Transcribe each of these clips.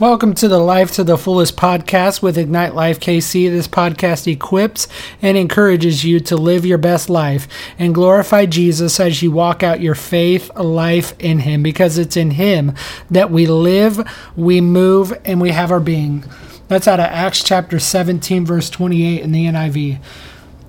Welcome to the Life to the Fullest podcast with Ignite Life KC. This podcast equips and encourages you to live your best life and glorify Jesus as you walk out your faith life in Him because it's in Him that we live, we move, and we have our being. That's out of Acts chapter 17, verse 28 in the NIV.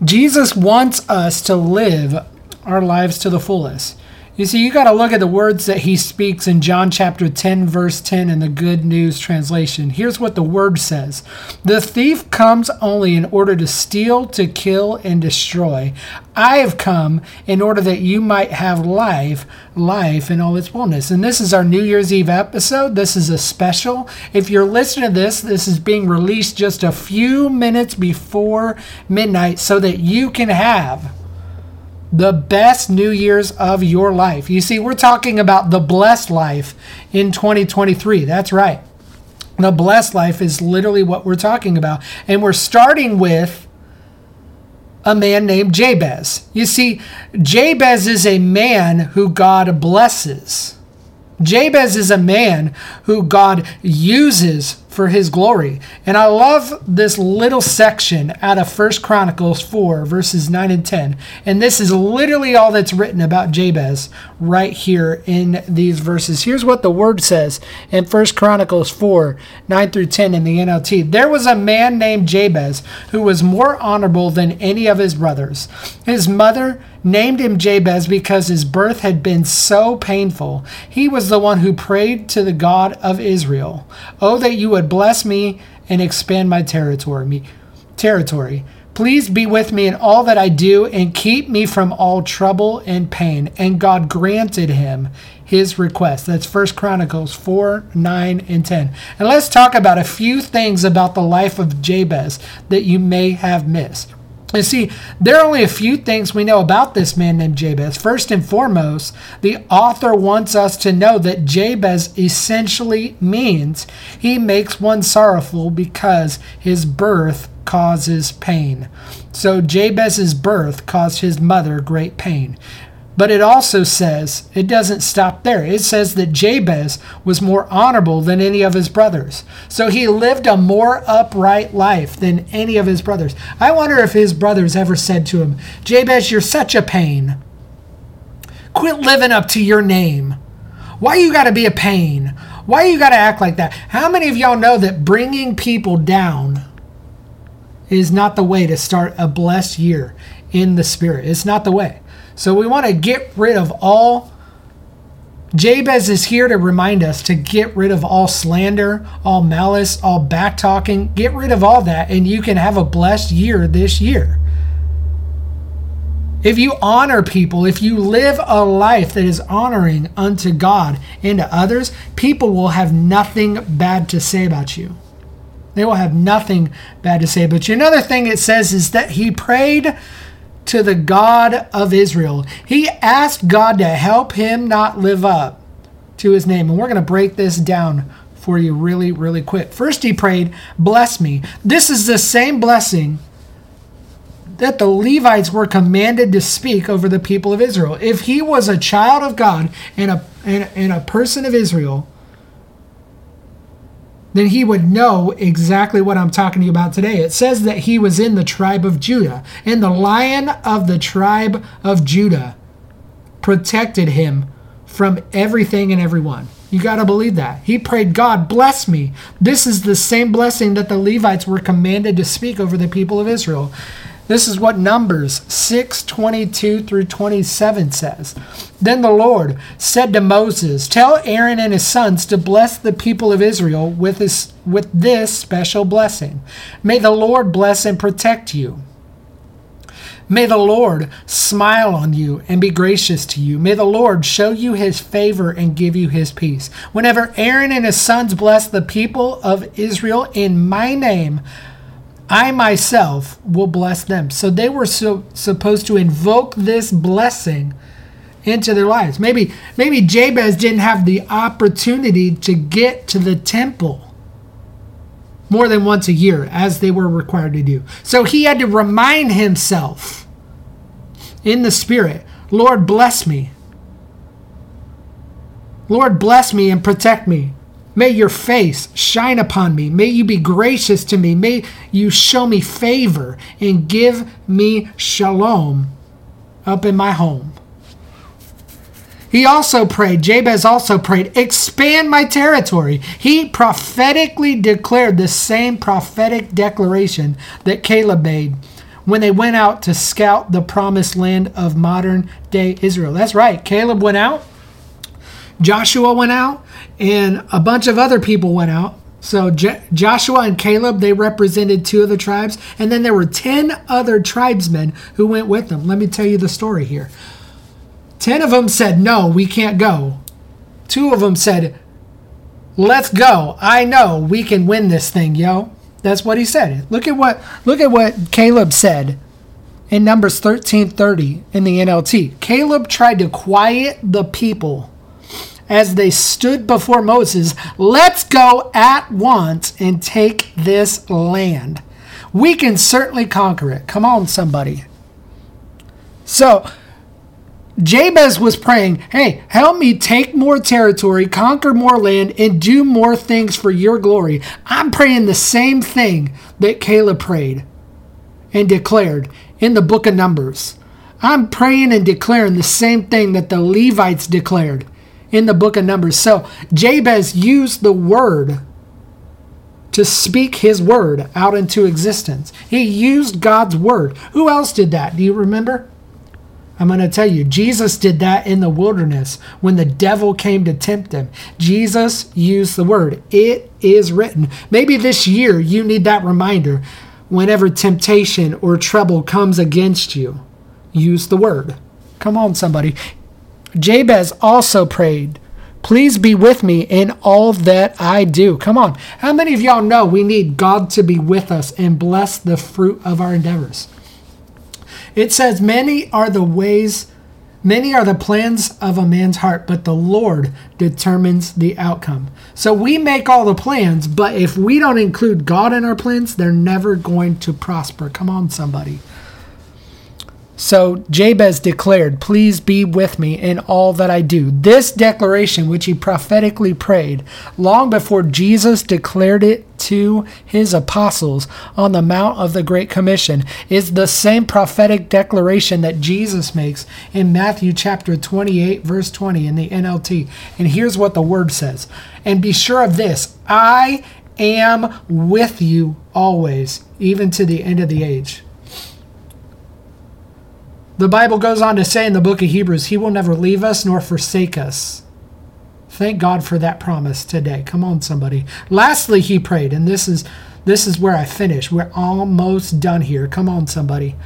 Jesus wants us to live our lives to the fullest. You see, you got to look at the words that he speaks in John chapter 10, verse 10 in the Good News translation. Here's what the word says The thief comes only in order to steal, to kill, and destroy. I have come in order that you might have life, life in all its fullness. And this is our New Year's Eve episode. This is a special. If you're listening to this, this is being released just a few minutes before midnight so that you can have the best New Year's of your life. You see, we're talking about the blessed life in 2023. That's right. The blessed life is literally what we're talking about. And we're starting with a man named Jabez. You see, Jabez is a man who God blesses. Jabez is a man who God uses for his glory. And I love this little section out of First Chronicles 4, verses 9 and 10. And this is literally all that's written about Jabez right here in these verses. Here's what the word says in First Chronicles 4, 9 through 10 in the NLT. There was a man named Jabez who was more honorable than any of his brothers. His mother named him Jabez because his birth had been so painful. He was the one who prayed to the God of Israel, "Oh that you would bless me and expand my territory." Me, territory. Please be with me in all that I do and keep me from all trouble and pain. And God granted him his request. That's First Chronicles 4, 9, and 10. And let's talk about a few things about the life of Jabez that you may have missed. You see, there are only a few things we know about this man named Jabez. First and foremost, the author wants us to know that Jabez essentially means he makes one sorrowful because his birth causes pain. So Jabez's birth caused his mother great pain. But it also says, it doesn't stop there. It says that Jabez was more honorable than any of his brothers. So he lived a more upright life than any of his brothers. I wonder if his brothers ever said to him, Jabez, you're such a pain. Quit living up to your name. Why you got to be a pain? Why you got to act like that? How many of y'all know that bringing people down is not the way to start a blessed year in the spirit? It's not the way. So we want to get rid of all. Jabez is here to remind us to get rid of all slander, all malice, all back talking. Get rid of all that, and you can have a blessed year this year. If you honor people, if you live a life that is honoring unto God and to others, people will have nothing bad to say about you. They will have nothing bad to say about you. Another thing it says is that he prayed to the God of Israel. He asked God to help him not live up to his name. And we're going to break this down for you really, really quick. First, he prayed, Bless me. This is the same blessing that the Levites were commanded to speak over the people of Israel. If he was a child of God and a, and, and a person of Israel, then he would know exactly what I'm talking to you about today. It says that he was in the tribe of Judah, and the lion of the tribe of Judah protected him from everything and everyone. You got to believe that. He prayed, God, bless me. This is the same blessing that the Levites were commanded to speak over the people of Israel. This is what Numbers 6 22 through 27 says. Then the Lord said to Moses, Tell Aaron and his sons to bless the people of Israel with this, with this special blessing. May the Lord bless and protect you. May the Lord smile on you and be gracious to you. May the Lord show you his favor and give you his peace. Whenever Aaron and his sons bless the people of Israel in my name, I myself will bless them. So they were so, supposed to invoke this blessing into their lives. Maybe maybe Jabez didn't have the opportunity to get to the temple more than once a year as they were required to do. So he had to remind himself in the spirit, Lord bless me. Lord bless me and protect me. May your face shine upon me. May you be gracious to me. May you show me favor and give me shalom up in my home. He also prayed, Jabez also prayed, expand my territory. He prophetically declared the same prophetic declaration that Caleb made when they went out to scout the promised land of modern day Israel. That's right. Caleb went out, Joshua went out, and a bunch of other people went out. So Joshua and Caleb, they represented two of the tribes, and then there were 10 other tribesmen who went with them. Let me tell you the story here. 10 of them said, "No, we can't go." Two of them said, "Let's go. I know we can win this thing, yo." That's what he said. Look at what look at what Caleb said in Numbers 13:30 in the NLT. Caleb tried to quiet the people as they stood before Moses, "Let's go at once and take this land. We can certainly conquer it. Come on somebody." So, Jabez was praying, Hey, help me take more territory, conquer more land, and do more things for your glory. I'm praying the same thing that Caleb prayed and declared in the book of Numbers. I'm praying and declaring the same thing that the Levites declared in the book of Numbers. So Jabez used the word to speak his word out into existence. He used God's word. Who else did that? Do you remember? I'm going to tell you, Jesus did that in the wilderness when the devil came to tempt him. Jesus used the word. It is written. Maybe this year you need that reminder. Whenever temptation or trouble comes against you, use the word. Come on, somebody. Jabez also prayed, Please be with me in all that I do. Come on. How many of y'all know we need God to be with us and bless the fruit of our endeavors? It says, Many are the ways, many are the plans of a man's heart, but the Lord determines the outcome. So we make all the plans, but if we don't include God in our plans, they're never going to prosper. Come on, somebody. So Jabez declared, Please be with me in all that I do. This declaration, which he prophetically prayed long before Jesus declared it to his apostles on the Mount of the Great Commission, is the same prophetic declaration that Jesus makes in Matthew chapter 28, verse 20 in the NLT. And here's what the word says And be sure of this I am with you always, even to the end of the age. The Bible goes on to say in the book of Hebrews, He will never leave us nor forsake us. Thank God for that promise today. Come on, somebody. Lastly, he prayed, and this is this is where I finish. We're almost done here. Come on, somebody.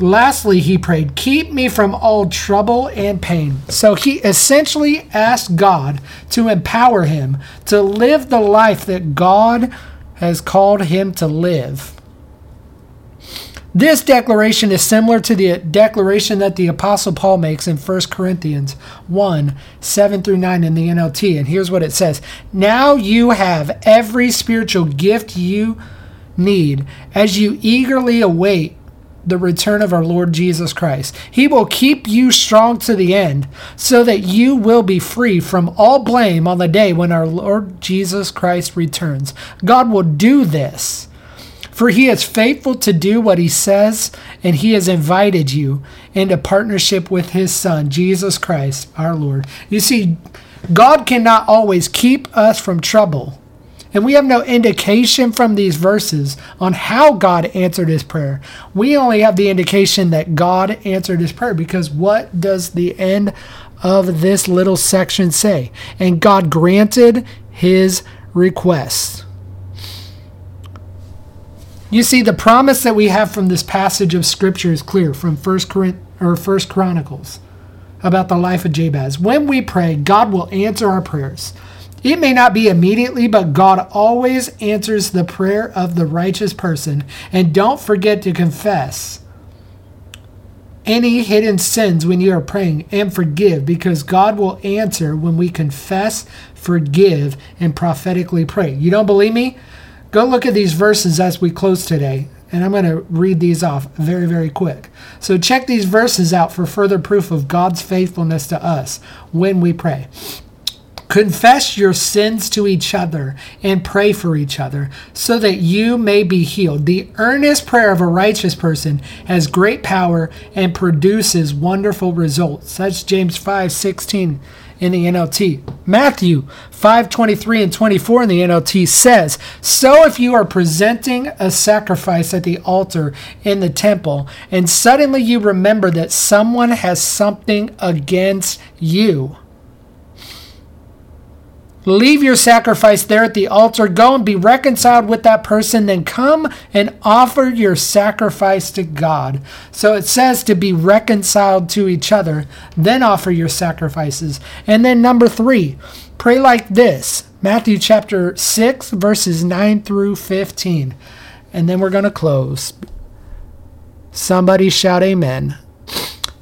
Lastly, he prayed, Keep me from all trouble and pain. So he essentially asked God to empower him to live the life that God has called him to live. This declaration is similar to the declaration that the Apostle Paul makes in 1 Corinthians 1 7 through 9 in the NLT. And here's what it says Now you have every spiritual gift you need as you eagerly await the return of our Lord Jesus Christ. He will keep you strong to the end so that you will be free from all blame on the day when our Lord Jesus Christ returns. God will do this for he is faithful to do what he says, and he has invited you into partnership with his Son, Jesus Christ, our Lord. You see, God cannot always keep us from trouble. And we have no indication from these verses on how God answered his prayer. We only have the indication that God answered his prayer because what does the end of this little section say? And God granted his request. You see, the promise that we have from this passage of Scripture is clear from First Corinth or First Chronicles about the life of Jabez. When we pray, God will answer our prayers. It may not be immediately, but God always answers the prayer of the righteous person. And don't forget to confess any hidden sins when you are praying and forgive because God will answer when we confess, forgive, and prophetically pray. You don't believe me? Go look at these verses as we close today, and I'm going to read these off very, very quick. So check these verses out for further proof of God's faithfulness to us when we pray. Confess your sins to each other and pray for each other so that you may be healed. The earnest prayer of a righteous person has great power and produces wonderful results. That's James 5 16 in the NLT. Matthew 5:23 and 24 in the NLT says, "So if you are presenting a sacrifice at the altar in the temple and suddenly you remember that someone has something against you, Leave your sacrifice there at the altar. Go and be reconciled with that person. Then come and offer your sacrifice to God. So it says to be reconciled to each other. Then offer your sacrifices. And then number three, pray like this Matthew chapter 6, verses 9 through 15. And then we're going to close. Somebody shout amen.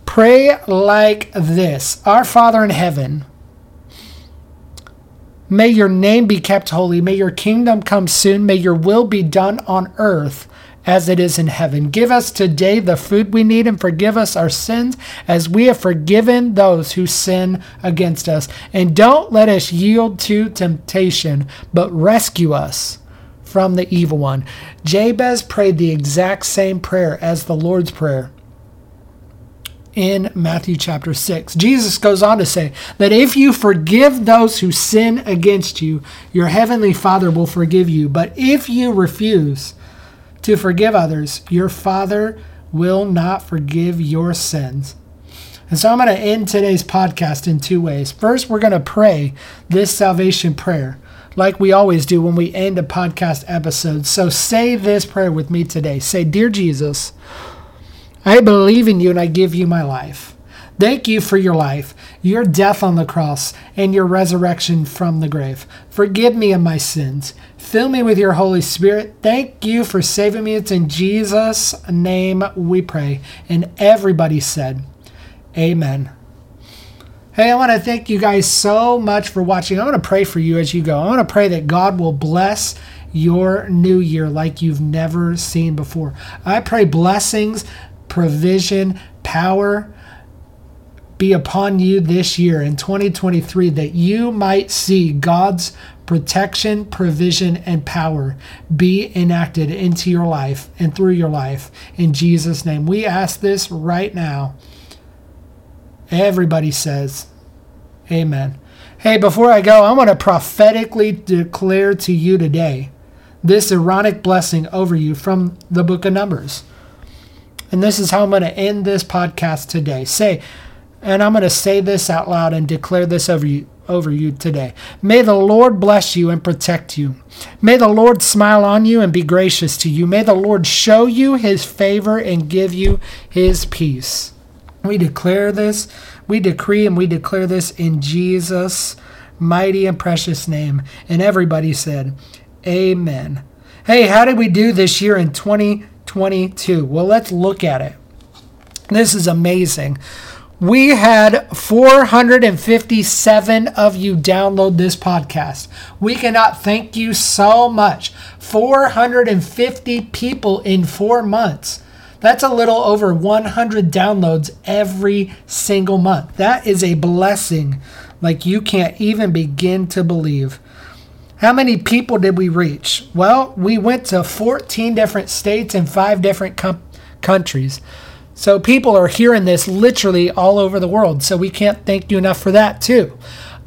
Pray like this Our Father in heaven May your name be kept holy. May your kingdom come soon. May your will be done on earth as it is in heaven. Give us today the food we need and forgive us our sins as we have forgiven those who sin against us. And don't let us yield to temptation, but rescue us from the evil one. Jabez prayed the exact same prayer as the Lord's Prayer in Matthew chapter 6. Jesus goes on to say that if you forgive those who sin against you, your heavenly Father will forgive you. But if you refuse to forgive others, your Father will not forgive your sins. And so I'm going to end today's podcast in two ways. First, we're going to pray this salvation prayer like we always do when we end a podcast episode. So say this prayer with me today. Say, Dear Jesus, I believe in you and I give you my life. Thank you for your life, your death on the cross, and your resurrection from the grave. Forgive me of my sins. Fill me with your Holy Spirit. Thank you for saving me. It's in Jesus' name we pray. And everybody said, Amen. Hey, I want to thank you guys so much for watching. I want to pray for you as you go. I want to pray that God will bless your new year like you've never seen before. I pray blessings provision, power be upon you this year in 2023 that you might see God's protection, provision, and power be enacted into your life and through your life. In Jesus' name, we ask this right now. Everybody says, Amen. Hey, before I go, I want to prophetically declare to you today this Aaronic blessing over you from the book of Numbers. And this is how I'm going to end this podcast today. Say, and I'm going to say this out loud and declare this over you over you today. May the Lord bless you and protect you. May the Lord smile on you and be gracious to you. May the Lord show you his favor and give you his peace. We declare this, we decree and we declare this in Jesus' mighty and precious name. And everybody said, Amen. Hey, how did we do this year in 2020? 22. Well, let's look at it. This is amazing. We had 457 of you download this podcast. We cannot thank you so much. 450 people in four months. That's a little over 100 downloads every single month. That is a blessing like you can't even begin to believe. How many people did we reach? Well, we went to 14 different states and five different com- countries. So people are hearing this literally all over the world. So we can't thank you enough for that, too.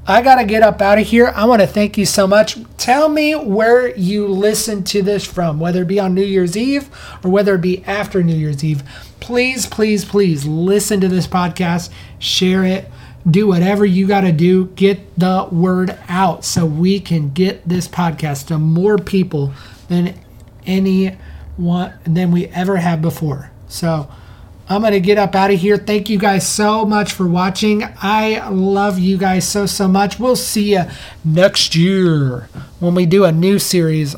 I got to get up out of here. I want to thank you so much. Tell me where you listen to this from, whether it be on New Year's Eve or whether it be after New Year's Eve. Please, please, please listen to this podcast, share it do whatever you got to do. Get the word out so we can get this podcast to more people than any one than we ever have before. So I'm going to get up out of here. Thank you guys so much for watching. I love you guys so, so much. We'll see you next year when we do a new series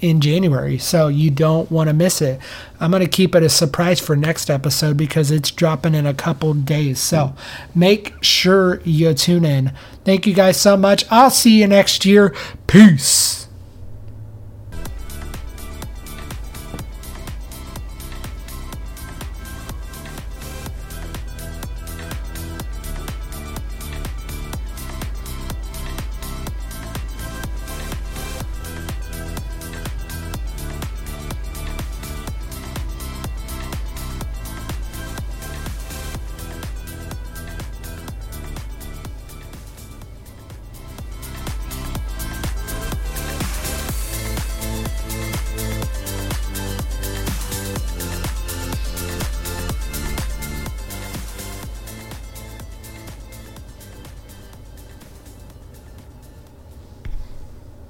in January, so you don't want to miss it. I'm going to keep it a surprise for next episode because it's dropping in a couple days. So make sure you tune in. Thank you guys so much. I'll see you next year. Peace.